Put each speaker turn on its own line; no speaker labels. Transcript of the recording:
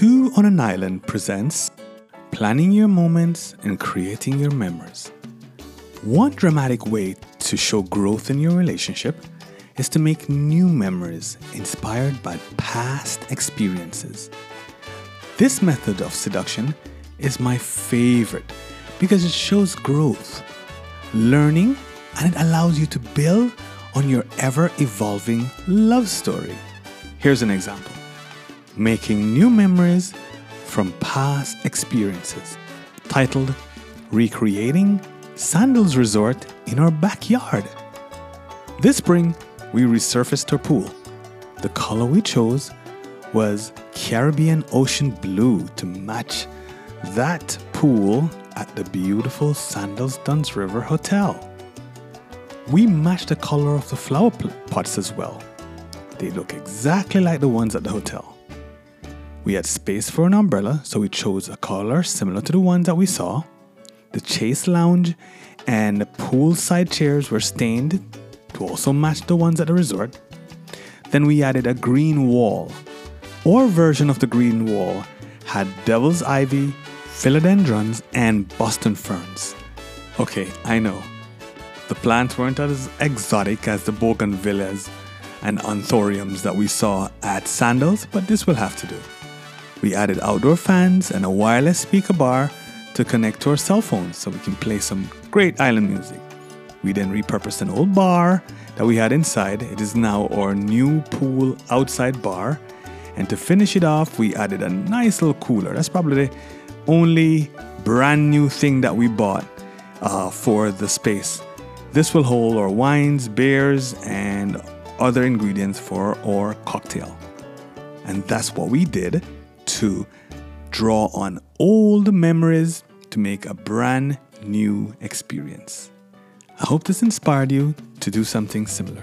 Two on an Island presents Planning Your Moments and Creating Your Memories. One dramatic way to show growth in your relationship is to make new memories inspired by past experiences. This method of seduction is my favorite because it shows growth, learning, and it allows you to build on your ever evolving love story. Here's an example making new memories from past experiences, titled Recreating Sandals Resort in Our Backyard. This spring, we resurfaced our pool. The color we chose was Caribbean Ocean Blue to match that pool at the beautiful Sandals Dunn's River Hotel. We matched the color of the flower pots as well. They look exactly like the ones at the hotel. We had space for an umbrella, so we chose a color similar to the ones that we saw. The chase lounge and the poolside chairs were stained to also match the ones at the resort. Then we added a green wall. Our version of the green wall had devil's ivy, philodendrons, and Boston ferns. Okay, I know. The plants weren't as exotic as the bougainvilleas and anthuriums that we saw at Sandals, but this will have to do. We added outdoor fans and a wireless speaker bar to connect to our cell phones so we can play some great island music. We then repurposed an old bar that we had inside. It is now our new pool outside bar. And to finish it off, we added a nice little cooler. That's probably the only brand new thing that we bought uh, for the space. This will hold our wines, beers, and other ingredients for our cocktail. And that's what we did to draw on old memories to make a brand new experience. I hope this inspired you to do something similar.